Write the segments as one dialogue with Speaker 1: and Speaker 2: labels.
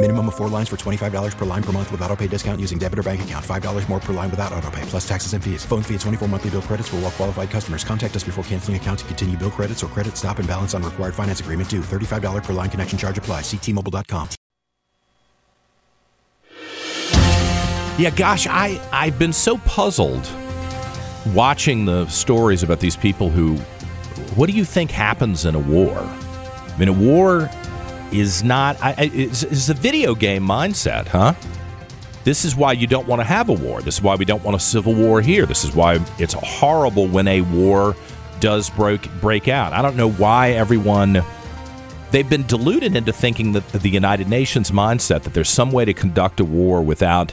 Speaker 1: Minimum of four lines for $25 per line per month with auto pay discount using debit or bank account. $5 more per line without auto pay, plus taxes and fees. Phone fee at 24 monthly bill credits for all qualified customers. Contact us before canceling account to continue bill credits or credit stop and balance on required finance agreement due. $35 per line connection charge apply. Ctmobile.com.
Speaker 2: Yeah, gosh, I, I've been so puzzled watching the stories about these people who. What do you think happens in a war? I mean, a war is not. I, it's, it's a video game mindset, huh? This is why you don't want to have a war. This is why we don't want a civil war here. This is why it's horrible when a war does break break out. I don't know why everyone they've been deluded into thinking that the United Nations mindset that there's some way to conduct a war without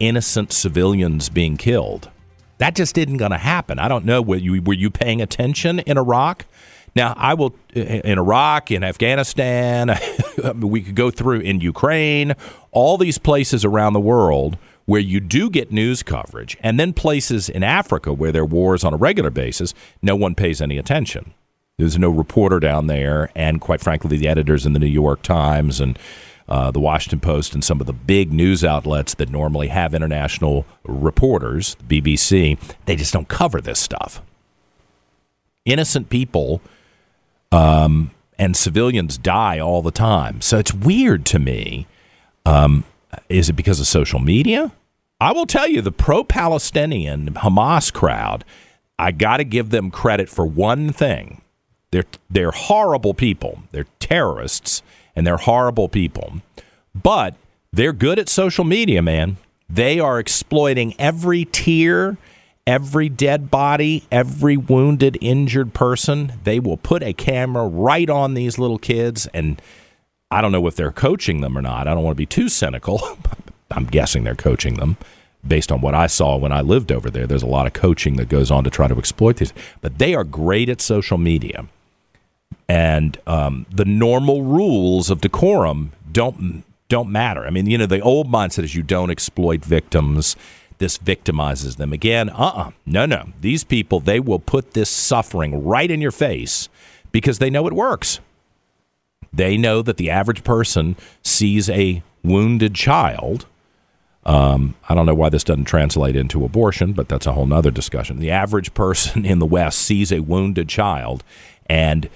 Speaker 2: innocent civilians being killed. That just isn't going to happen. I don't know. Were you were you paying attention in Iraq? Now, I will in Iraq, in Afghanistan, we could go through in Ukraine, all these places around the world where you do get news coverage, and then places in Africa where there are wars on a regular basis, no one pays any attention. There's no reporter down there, and quite frankly, the editors in the New York Times and uh, the Washington Post and some of the big news outlets that normally have international reporters, BBC, they just don't cover this stuff. Innocent people um, and civilians die all the time. So it's weird to me. Um, is it because of social media? I will tell you, the pro Palestinian Hamas crowd, I got to give them credit for one thing. They're, they're horrible people, they're terrorists, and they're horrible people. But they're good at social media, man. They are exploiting every tear every dead body, every wounded, injured person. They will put a camera right on these little kids. And I don't know if they're coaching them or not. I don't want to be too cynical. I'm guessing they're coaching them based on what I saw when I lived over there. There's a lot of coaching that goes on to try to exploit these. But they are great at social media. And um, the normal rules of decorum don't don't matter. I mean, you know, the old mindset is you don't exploit victims this victimizes them. Again, uh uh No, no. These people, they will put this suffering right in your face because they know it works. They know that the average person sees a wounded child. Um, I don't know why this doesn't translate into abortion, but that's a whole nother discussion. The average person in the West sees a wounded child and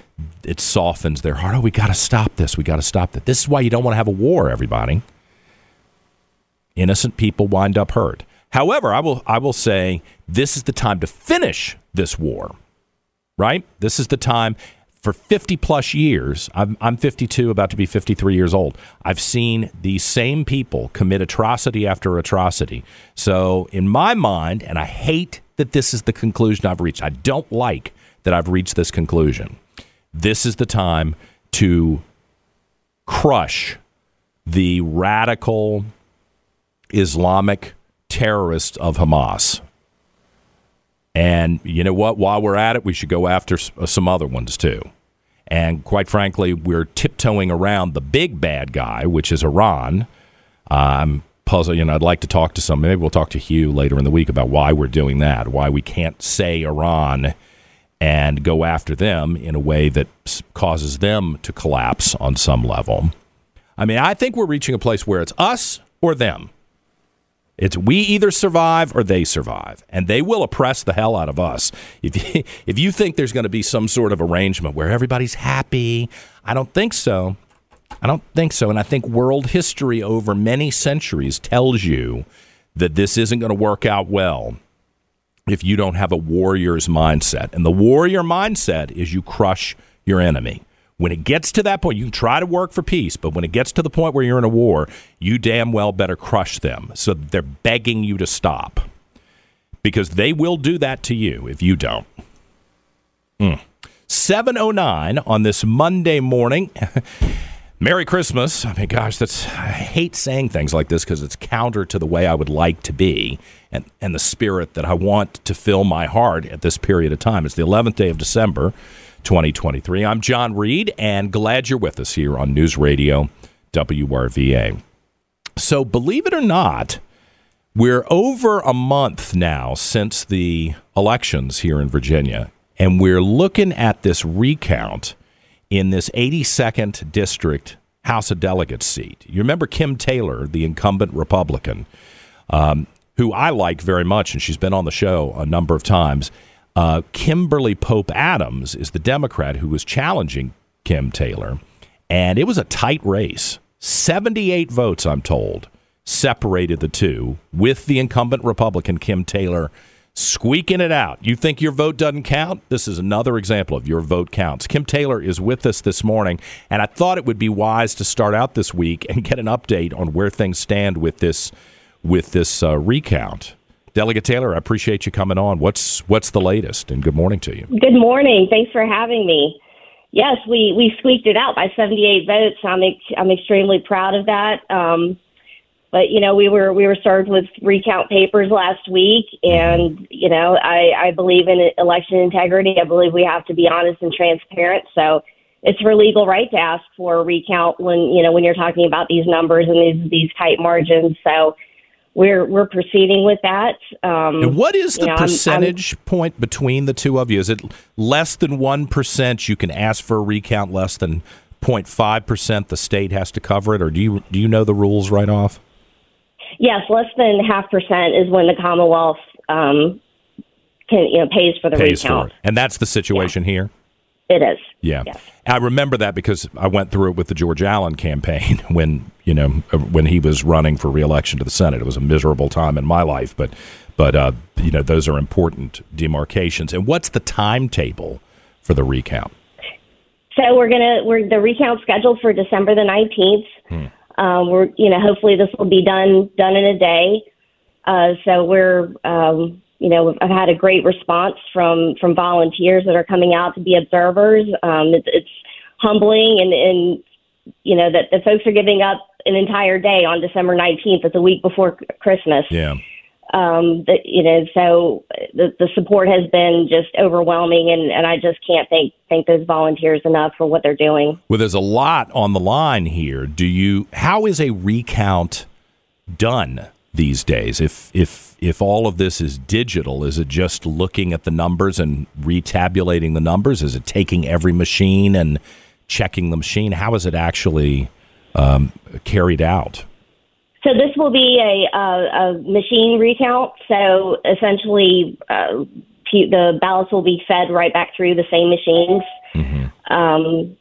Speaker 2: it softens their heart. Oh, we got to stop this. We got to stop that. This is why you don't want to have a war, everybody. Innocent people wind up hurt. However, I will I will say this is the time to finish this war. Right? This is the time for 50 plus years. I'm, I'm 52, about to be 53 years old. I've seen these same people commit atrocity after atrocity. So, in my mind, and I hate that this is the conclusion I've reached, I don't like that I've reached this conclusion. This is the time to crush the radical Islamic terrorists of Hamas. And you know what? While we're at it, we should go after uh, some other ones too. And quite frankly, we're tiptoeing around the big bad guy, which is Iran. I'm puzzled. You know, I'd like to talk to some. Maybe we'll talk to Hugh later in the week about why we're doing that, why we can't say Iran and go after them in a way that causes them to collapse on some level. I mean, I think we're reaching a place where it's us or them. It's we either survive or they survive, and they will oppress the hell out of us. If you, if you think there's going to be some sort of arrangement where everybody's happy, I don't think so. I don't think so, and I think world history over many centuries tells you that this isn't going to work out well. if you don't have a warrior's mindset. And the warrior mindset is you crush your enemy. When it gets to that point, you can try to work for peace, but when it gets to the point where you're in a war, you damn well better crush them. So they're begging you to stop because they will do that to you if you don't. Mm. 709 on this Monday morning. Merry Christmas. I mean, gosh, that's I hate saying things like this because it's counter to the way I would like to be and, and the spirit that I want to fill my heart at this period of time. It's the 11th day of December, 2023. I'm John Reid, and glad you're with us here on News Radio WRVA. So, believe it or not, we're over a month now since the elections here in Virginia, and we're looking at this recount in this 82nd District House of Delegates seat. You remember Kim Taylor, the incumbent Republican, um, who I like very much, and she's been on the show a number of times. Uh, Kimberly Pope Adams is the Democrat who was challenging Kim Taylor, and it was a tight race. 78 votes, I'm told, separated the two, with the incumbent Republican Kim Taylor squeaking it out. You think your vote doesn't count? This is another example of your vote counts. Kim Taylor is with us this morning, and I thought it would be wise to start out this week and get an update on where things stand with this with this uh, recount. Delegate Taylor, I appreciate you coming on. What's what's the latest? And good morning to you.
Speaker 3: Good morning. Thanks for having me. Yes, we, we squeaked it out by 78 votes. I'm ex- I'm extremely proud of that. Um, but you know we were we were served with recount papers last week and you know i i believe in election integrity i believe we have to be honest and transparent so it's her legal right to ask for a recount when you know when you're talking about these numbers and these these tight margins so we're we're proceeding with that
Speaker 2: um, and what is the know, percentage I'm, I'm, point between the two of you? Is it less than 1% you can ask for a recount less than 0.5% the state has to cover it or do you do you know the rules right off?
Speaker 3: Yes, less than half percent is when the Commonwealth um, can you know pays for the pays recount,
Speaker 2: for and that's the situation yeah. here.
Speaker 3: It is.
Speaker 2: Yeah, yes. I remember that because I went through it with the George Allen campaign when you know when he was running for reelection to the Senate. It was a miserable time in my life, but but uh, you know those are important demarcations. And what's the timetable for the recount?
Speaker 3: So we're gonna we're the recount scheduled for December the nineteenth. Hmm. Um, we're, you know, hopefully this will be done done in a day. Uh, so we're, um, you know, I've had a great response from from volunteers that are coming out to be observers. Um, it's, it's humbling, and and you know that the folks are giving up an entire day on December nineteenth. It's a week before Christmas.
Speaker 2: Yeah
Speaker 3: um, the, you know, so the, the support has been just overwhelming, and, and I just can't thank thank those volunteers enough for what they're doing.
Speaker 2: Well, there's a lot on the line here. Do you? How is a recount done these days? If if if all of this is digital, is it just looking at the numbers and retabulating the numbers? Is it taking every machine and checking the machine? How is it actually um, carried out?
Speaker 3: So this will be a, a, a machine recount. So essentially, uh, the ballots will be fed right back through the same machines.
Speaker 2: Mm-hmm. Um,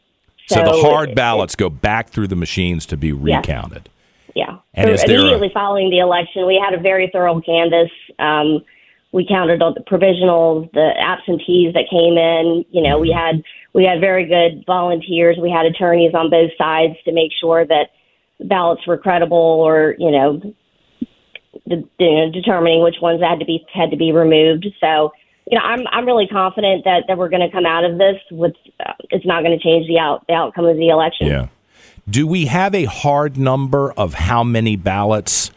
Speaker 2: so, so, the hard ballots it, go back through the machines to be recounted.
Speaker 3: Yeah. So immediately a, following the election, we had a very thorough canvass. Um, we counted all the provisionals, the absentees that came in. You know, mm-hmm. we had we had very good volunteers. We had attorneys on both sides to make sure that ballots were credible or you know, the, you know determining which ones had to be had to be removed. So you know, I'm I'm really confident that that we're going to come out of this with uh, it's not going to change the out the outcome of the election.
Speaker 2: Yeah. Do we have a hard number of how many ballots?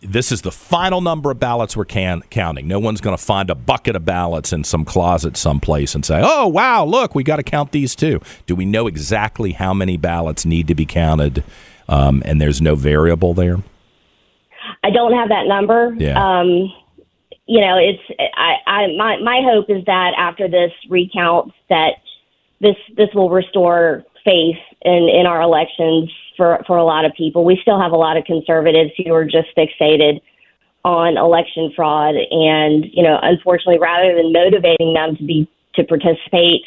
Speaker 2: This is the final number of ballots we're can- counting. No one's going to find a bucket of ballots in some closet someplace and say, "Oh, wow, look, we got to count these too." Do we know exactly how many ballots need to be counted um, and there's no variable there?
Speaker 3: I don't have that number.
Speaker 2: Yeah.
Speaker 3: Um, you know, it's I, I my my hope is that after this recount that this this will restore faith in in our elections for for a lot of people. We still have a lot of conservatives who are just fixated on election fraud and you know unfortunately rather than motivating them to be to participate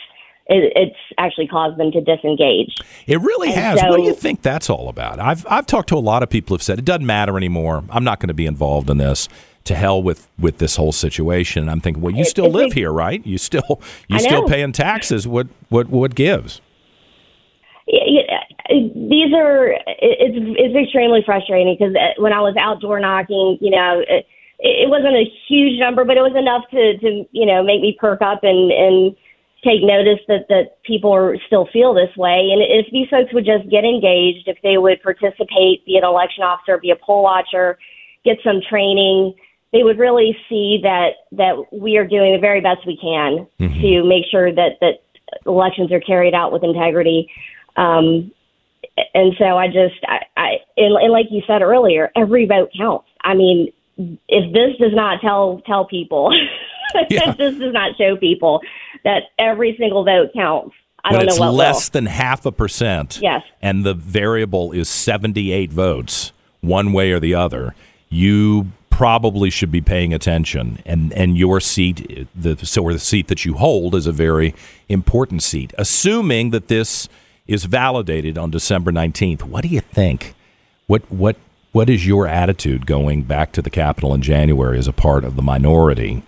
Speaker 3: it, it's actually caused them to disengage.
Speaker 2: It really and has. So, what do you think that's all about? I've I've talked to a lot of people who've said it doesn't matter anymore. I'm not going to be involved in this. to hell with with this whole situation. And I'm thinking, well, you still live here, right? You still you still paying taxes. What what what gives?
Speaker 3: These are it's it's extremely frustrating because uh, when I was outdoor knocking, you know. It, it wasn't a huge number, but it was enough to, to you know make me perk up and and take notice that that people are, still feel this way. And if these folks would just get engaged, if they would participate, be an election officer, be a poll watcher, get some training, they would really see that that we are doing the very best we can mm-hmm. to make sure that that elections are carried out with integrity. Um, and so I just, I, I and, and like you said earlier, every vote counts. I mean, if this does not tell tell people, yeah. if this does not show people that every single vote counts, I
Speaker 2: but
Speaker 3: don't
Speaker 2: it's
Speaker 3: know what
Speaker 2: less
Speaker 3: will.
Speaker 2: than half a percent.
Speaker 3: Yes,
Speaker 2: and the variable is seventy eight votes, one way or the other. You probably should be paying attention and and your seat the so or the seat that you hold is a very important seat assuming that this is validated on December 19th what do you think what what what is your attitude going back to the Capitol in January as a part of the minority?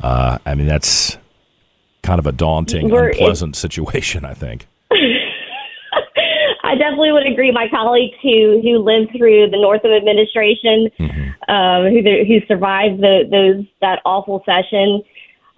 Speaker 2: Uh, I mean, that's kind of a daunting, We're, unpleasant situation, I think.
Speaker 3: I definitely would agree. My colleagues who who lived through the Northam administration, mm-hmm. um, who who survived the, those that awful session,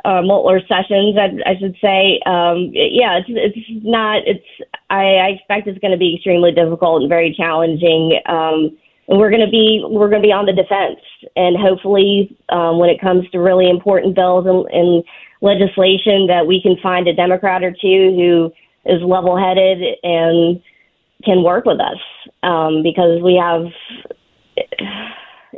Speaker 3: uh, Moeller sessions, I, I should say. Um, yeah, it's it's not. It's I, I expect it's going to be extremely difficult and very challenging. Um, and we're going to be we're going to be on the defense. And hopefully, um, when it comes to really important bills and, and legislation, that we can find a Democrat or two who is level-headed and can work with us um, because we have.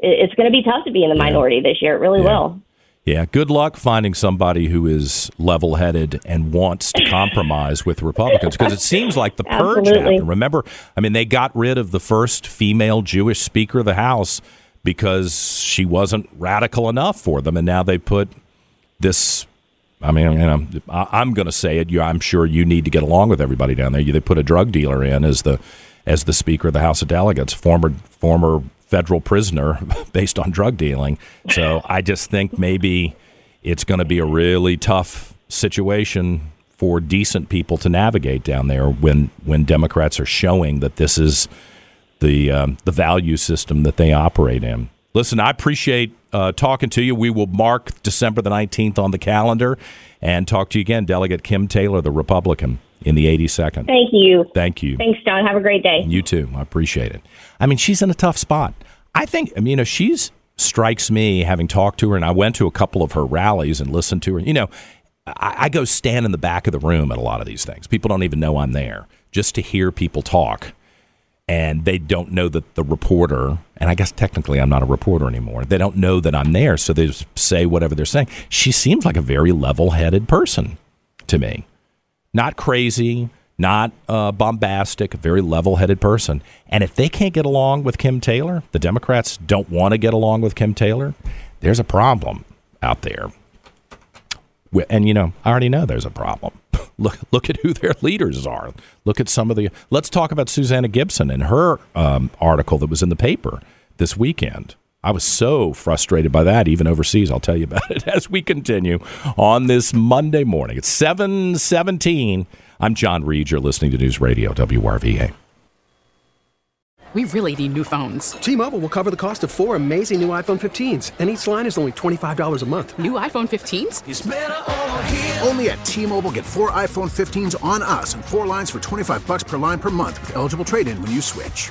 Speaker 3: It's going to be tough to be in the minority this year. It really yeah. will.
Speaker 2: Yeah, good luck finding somebody who is level headed and wants to compromise with Republicans because it seems like the purge
Speaker 3: Absolutely.
Speaker 2: happened. Remember, I mean, they got rid of the first female Jewish Speaker of the House because she wasn't radical enough for them, and now they put this. I mean, you know, I'm going to say it. I'm sure you need to get along with everybody down there. They put a drug dealer in as the as the Speaker of the House of Delegates, former former federal prisoner based on drug dealing. So I just think maybe it's going to be a really tough situation for decent people to navigate down there when when Democrats are showing that this is the um, the value system that they operate in. Listen, I appreciate uh, talking to you. We will mark December the nineteenth on the calendar and talk to you again, Delegate Kim Taylor, the Republican in the 82nd.
Speaker 3: Thank you.
Speaker 2: Thank you.
Speaker 3: Thanks, John. Have a great day.
Speaker 2: You too. I appreciate it. I mean, she's in a tough spot. I think, I mean, you know, she's strikes me having talked to her, and I went to a couple of her rallies and listened to her. You know, I, I go stand in the back of the room at a lot of these things. People don't even know I'm there just to hear people talk. And they don't know that the reporter, and I guess technically I'm not a reporter anymore. They don't know that I'm there, so they just say whatever they're saying. She seems like a very level headed person to me. Not crazy, not uh, bombastic, very level headed person. And if they can't get along with Kim Taylor, the Democrats don't want to get along with Kim Taylor, there's a problem out there. And, you know, I already know there's a problem. look, look at who their leaders are. Look at some of the. Let's talk about Susanna Gibson and her um, article that was in the paper this weekend. I was so frustrated by that, even overseas. I'll tell you about it as we continue on this Monday morning. It's 717. I'm John Reid. You're listening to News Radio WRVA.
Speaker 4: We really need new phones.
Speaker 5: T-Mobile will cover the cost of four amazing new iPhone 15s, and each line is only $25 a month.
Speaker 4: New iPhone 15s?
Speaker 6: Only at T-Mobile get four iPhone 15s on us and four lines for 25 bucks per line per month with eligible trade-in when you switch.